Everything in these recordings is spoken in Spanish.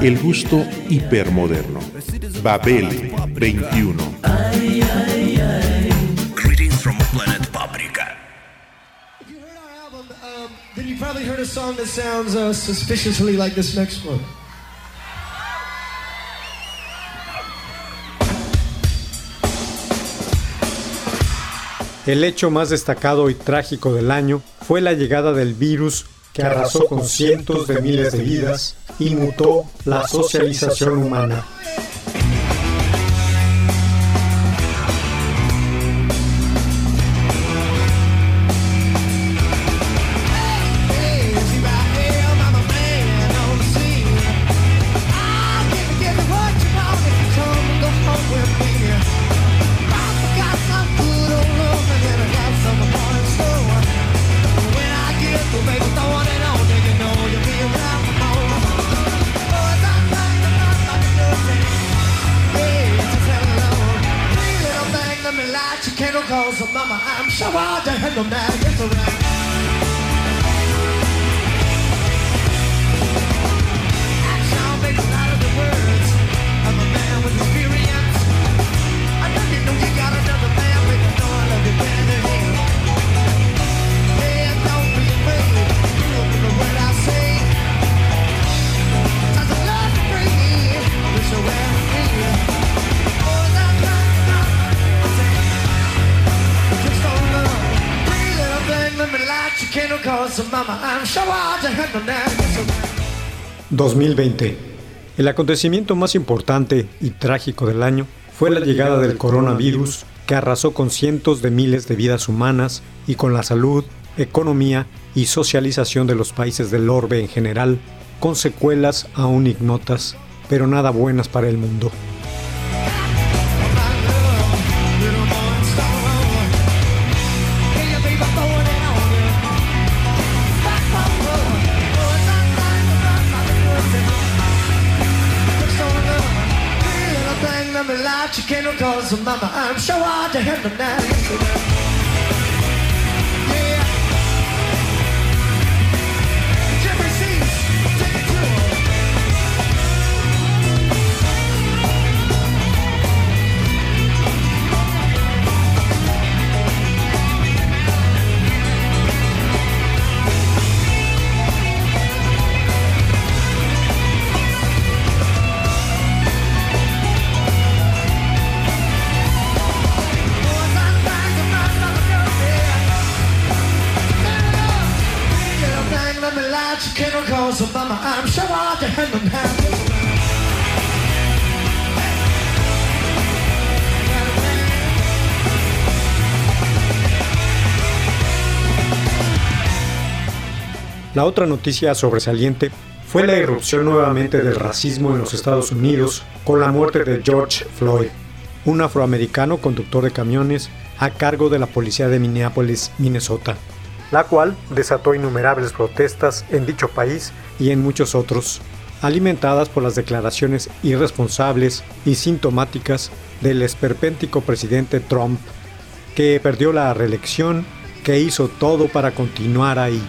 El gusto hipermoderno. Babel 21. Greetings from planet Paprika. If you heard our album, um, then you probably heard a song that sounds uh, suspiciously like this next one. El hecho más destacado y trágico del año fue la llegada del virus que arrasó con cientos de miles de vidas y mutó la socialización humana. 2020. El acontecimiento más importante y trágico del año fue la llegada del coronavirus que arrasó con cientos de miles de vidas humanas y con la salud, economía y socialización de los países del orbe en general, con secuelas aún ignotas, pero nada buenas para el mundo. Chicken noodles, mama, I'm sure I to handle now. La otra noticia sobresaliente fue la irrupción nuevamente del racismo en los Estados Unidos con la muerte de George Floyd, un afroamericano conductor de camiones a cargo de la policía de Minneapolis, Minnesota, la cual desató innumerables protestas en dicho país y en muchos otros, alimentadas por las declaraciones irresponsables y sintomáticas del esperpéntico presidente Trump, que perdió la reelección, que hizo todo para continuar ahí.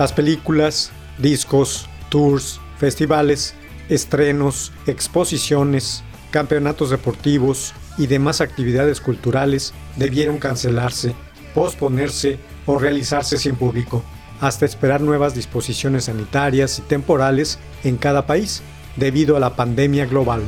Las películas, discos, tours, festivales, estrenos, exposiciones, campeonatos deportivos y demás actividades culturales debieron cancelarse, posponerse o realizarse sin público, hasta esperar nuevas disposiciones sanitarias y temporales en cada país debido a la pandemia global.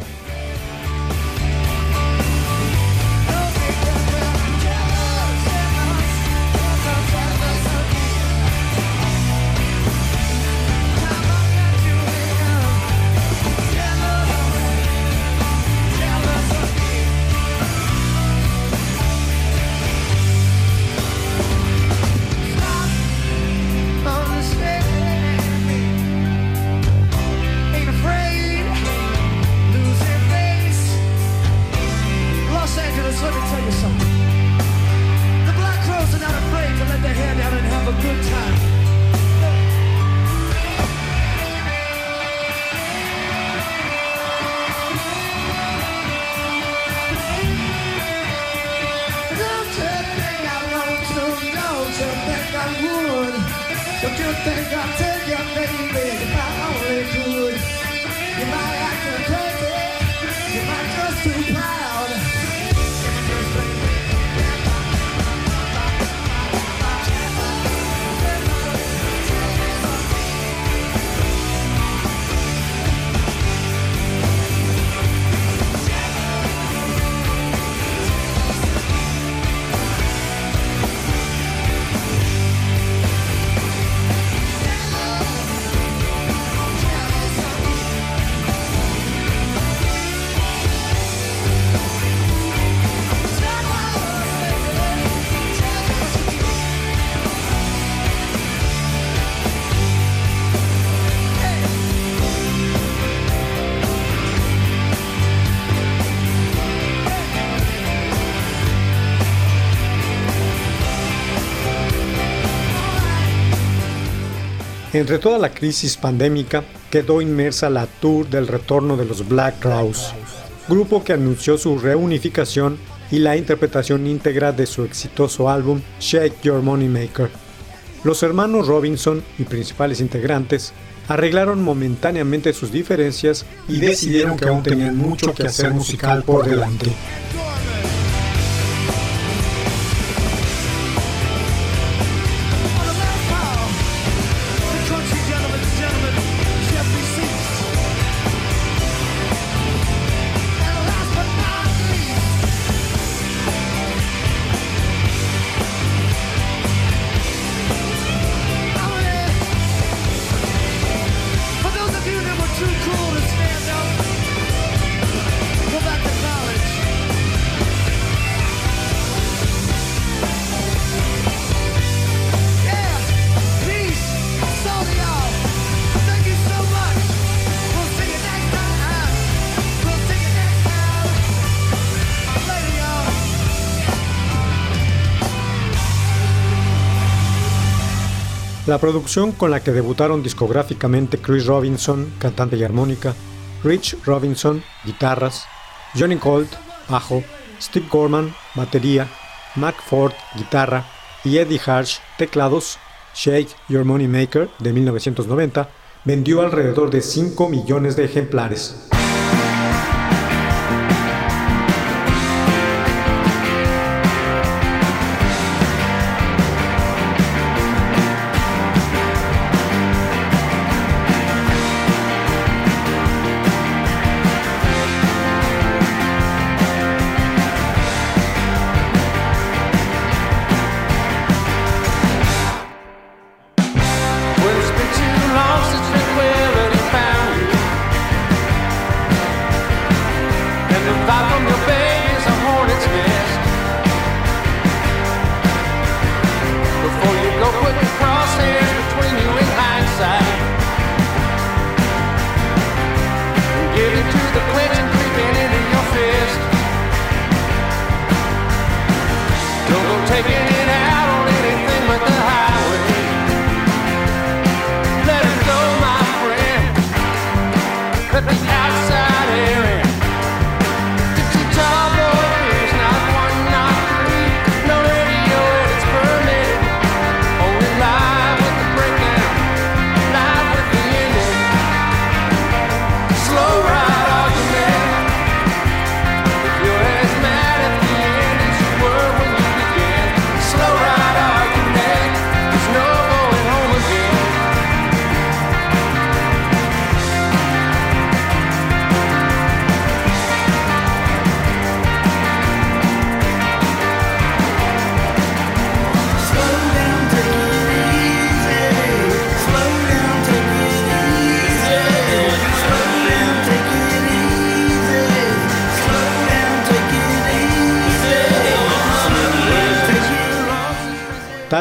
Entre toda la crisis pandémica quedó inmersa la tour del retorno de los Black Crowes, grupo que anunció su reunificación y la interpretación íntegra de su exitoso álbum Shake Your Money Maker. Los hermanos Robinson y principales integrantes arreglaron momentáneamente sus diferencias y decidieron que aún tenían mucho que hacer musical por delante. La producción con la que debutaron discográficamente Chris Robinson, cantante y armónica, Rich Robinson, guitarras, Johnny Colt, bajo, Steve Gorman, batería, Mac Ford, guitarra y Eddie Harsh, teclados, Shake Your Money Maker de 1990, vendió alrededor de 5 millones de ejemplares.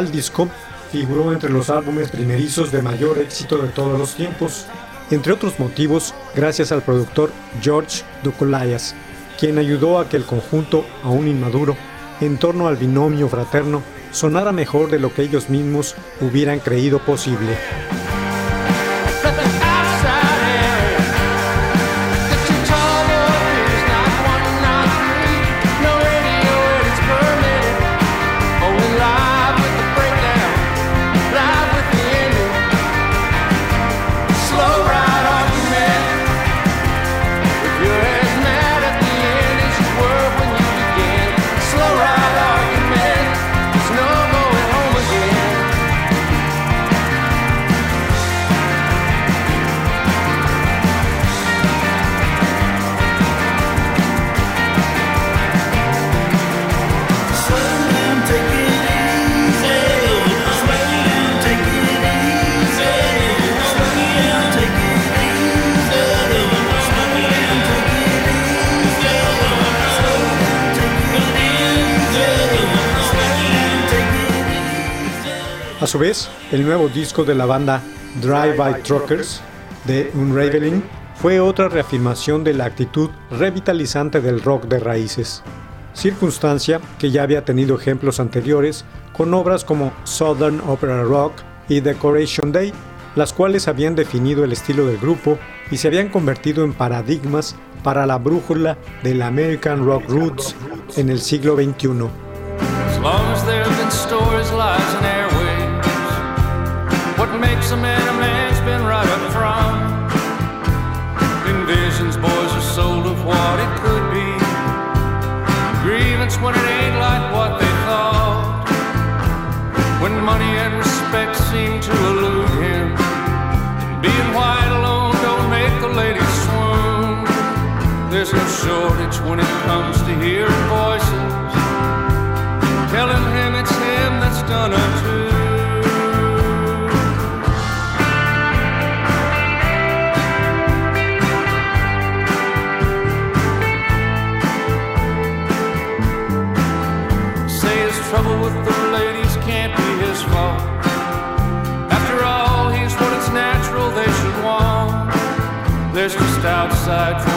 Tal disco figuró entre los álbumes primerizos de mayor éxito de todos los tiempos, entre otros motivos gracias al productor George Ducolayas, quien ayudó a que el conjunto, aún inmaduro, en torno al binomio fraterno, sonara mejor de lo que ellos mismos hubieran creído posible. Su vez, el nuevo disco de la banda Drive-By Truckers de Unraveling fue otra reafirmación de la actitud revitalizante del rock de raíces, circunstancia que ya había tenido ejemplos anteriores con obras como Southern Opera Rock y Decoration Day, las cuales habían definido el estilo del grupo y se habían convertido en paradigmas para la brújula del American Rock Roots en el siglo XXI. It comes to hearing voices. Telling him it's him that's done it too. Say his trouble with the ladies can't be his fault. After all, he's what it's natural they should want. There's just outside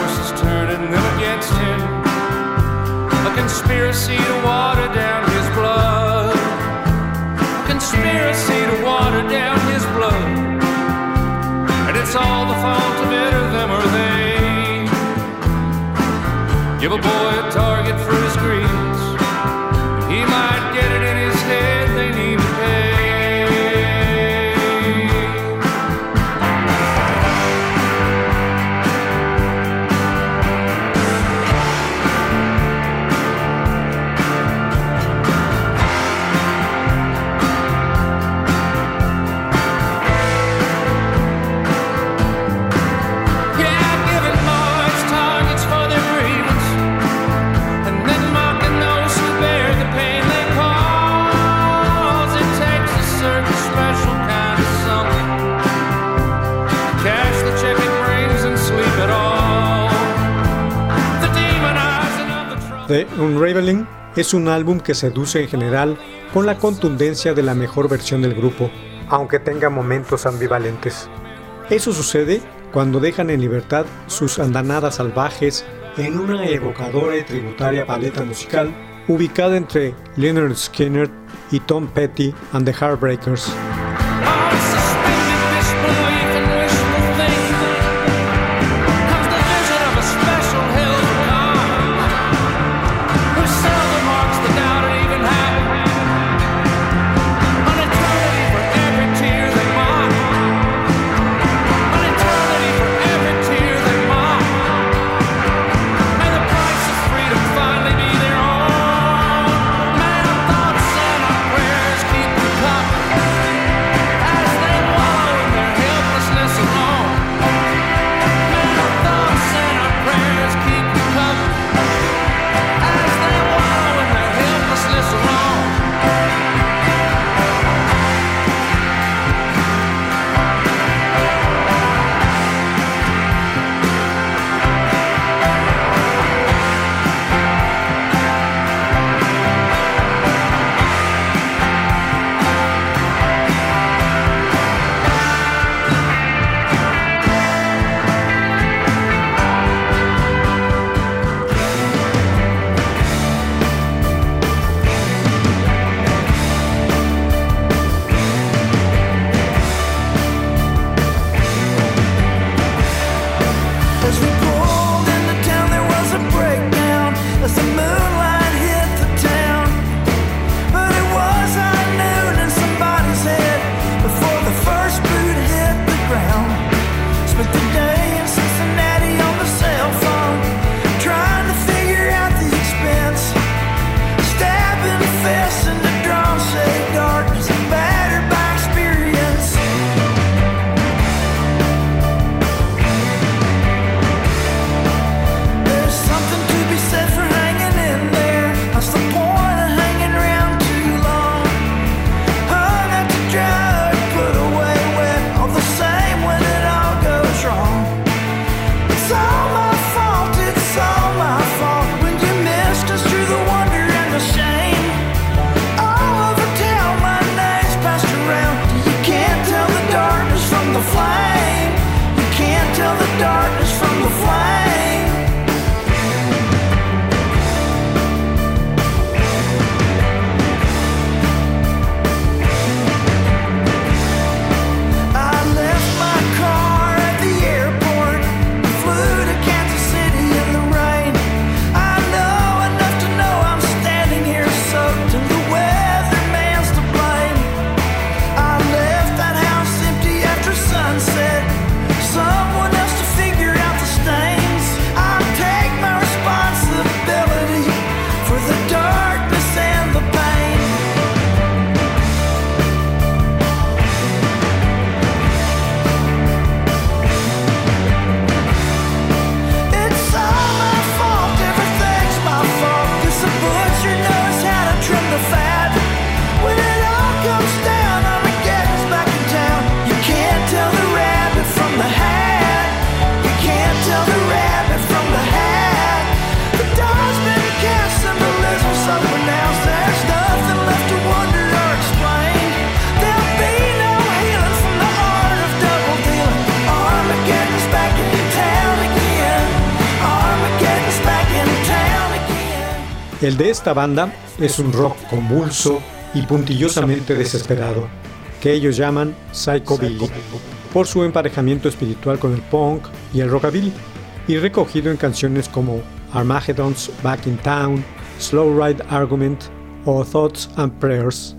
conspiracy to water down his blood. Conspiracy to water down his blood. And it's all the fault of either them or they. Give a boy a target The Unraveling es un álbum que seduce en general con la contundencia de la mejor versión del grupo, aunque tenga momentos ambivalentes. Eso sucede cuando dejan en libertad sus andanadas salvajes en una evocadora y tributaria paleta musical ubicada entre Leonard Skinner y Tom Petty and the Heartbreakers. El de esta banda es un rock convulso y puntillosamente desesperado, que ellos llaman psychobilly, por su emparejamiento espiritual con el punk y el rockabilly, y recogido en canciones como Armageddon's Back in Town, Slow Ride Argument o Thoughts and Prayers.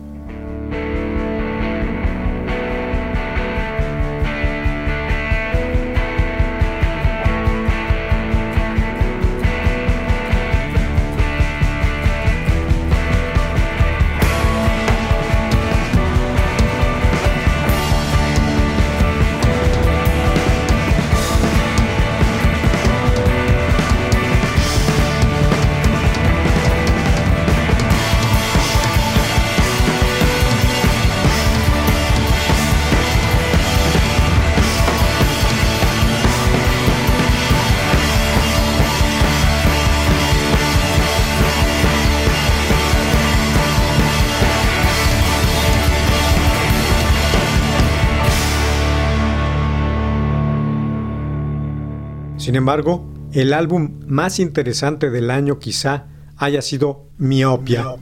Sin embargo, el álbum más interesante del año quizá haya sido Miopia,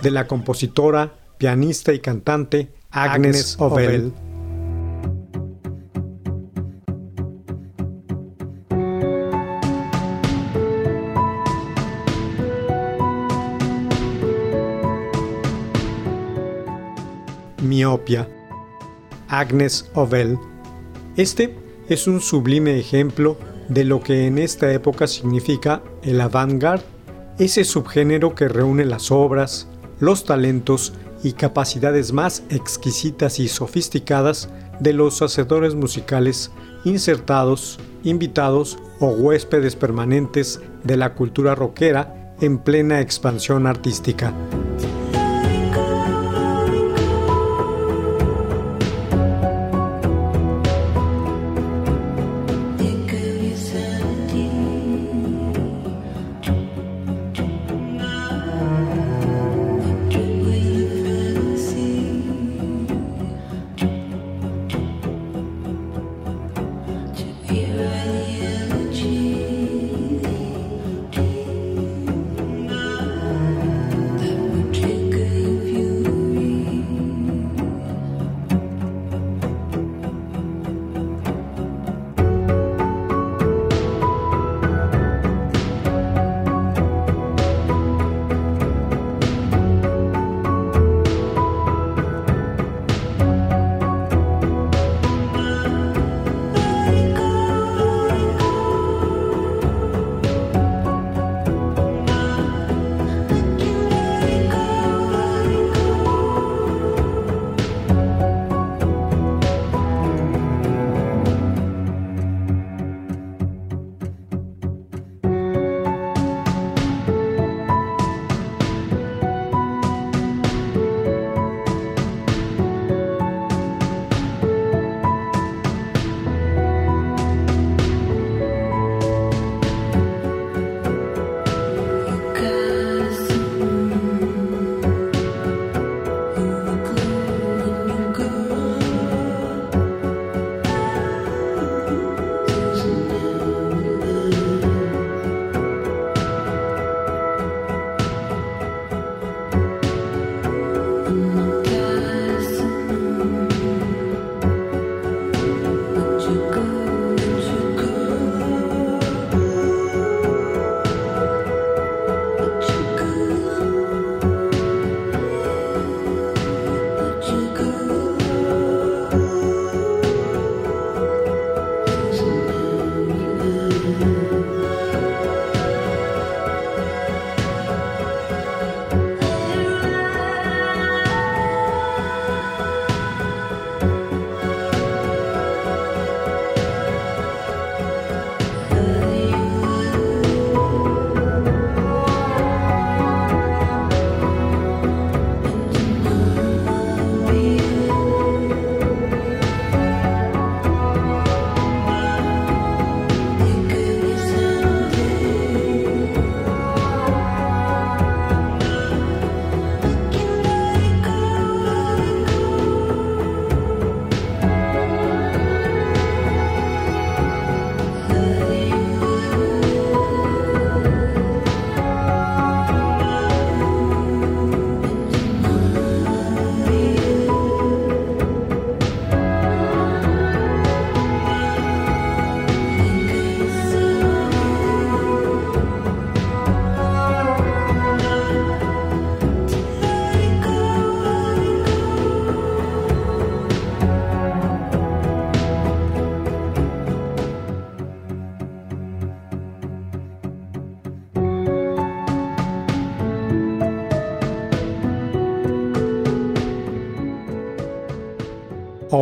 de la compositora, pianista y cantante Agnes Ovel. Miopia. Agnes Ovel. Este es un sublime ejemplo de lo que en esta época significa el avant-garde, ese subgénero que reúne las obras, los talentos y capacidades más exquisitas y sofisticadas de los hacedores musicales insertados, invitados o huéspedes permanentes de la cultura rockera en plena expansión artística.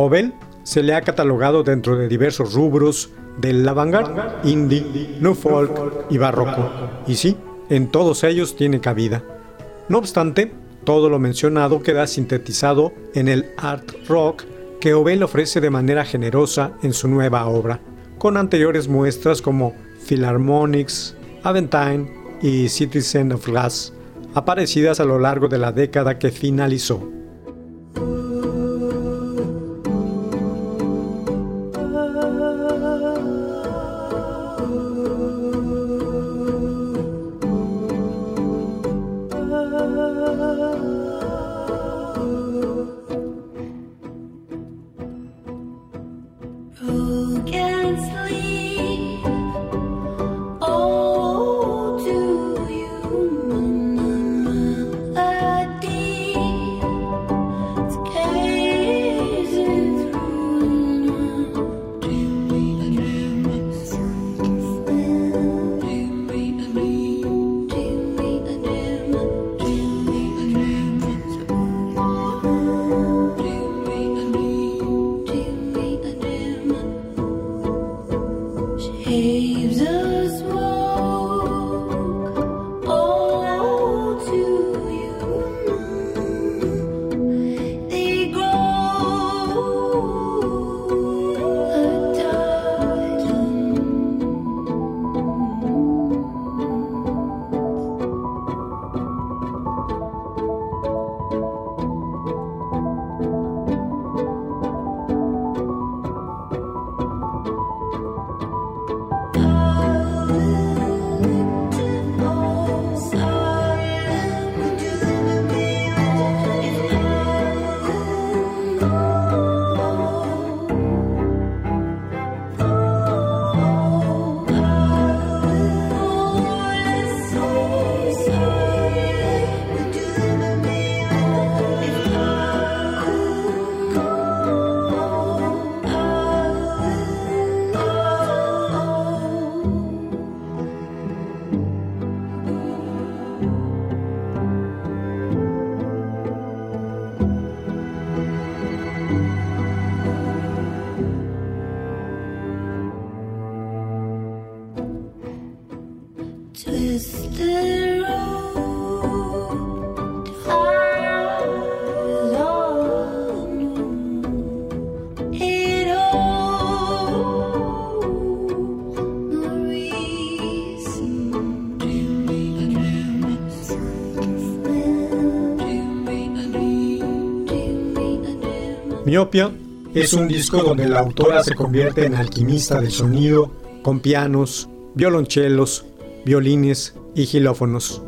A Obel se le ha catalogado dentro de diversos rubros del avant-garde, indie, new folk y barroco. Y sí, en todos ellos tiene cabida. No obstante, todo lo mencionado queda sintetizado en el art rock que Obel ofrece de manera generosa en su nueva obra, con anteriores muestras como Philharmonics, Aventine y Citizen of Glass, aparecidas a lo largo de la década que finalizó. Miopia es un disco donde la autora se convierte en alquimista del sonido con pianos, violonchelos, violines y gilófonos.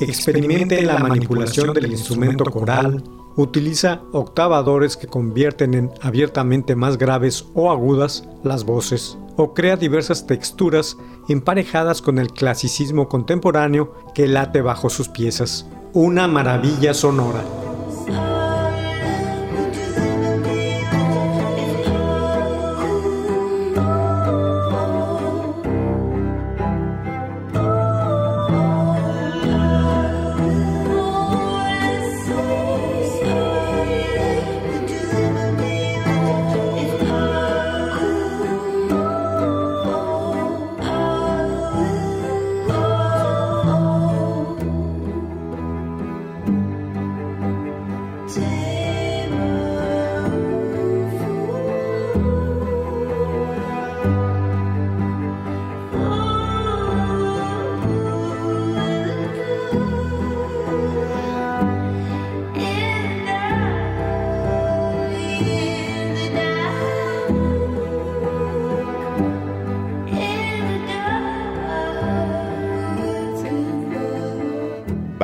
Experimente la manipulación del instrumento coral, utiliza octavadores que convierten en abiertamente más graves o agudas las voces, o crea diversas texturas emparejadas con el clasicismo contemporáneo que late bajo sus piezas. Una maravilla sonora.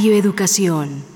Radio Educación.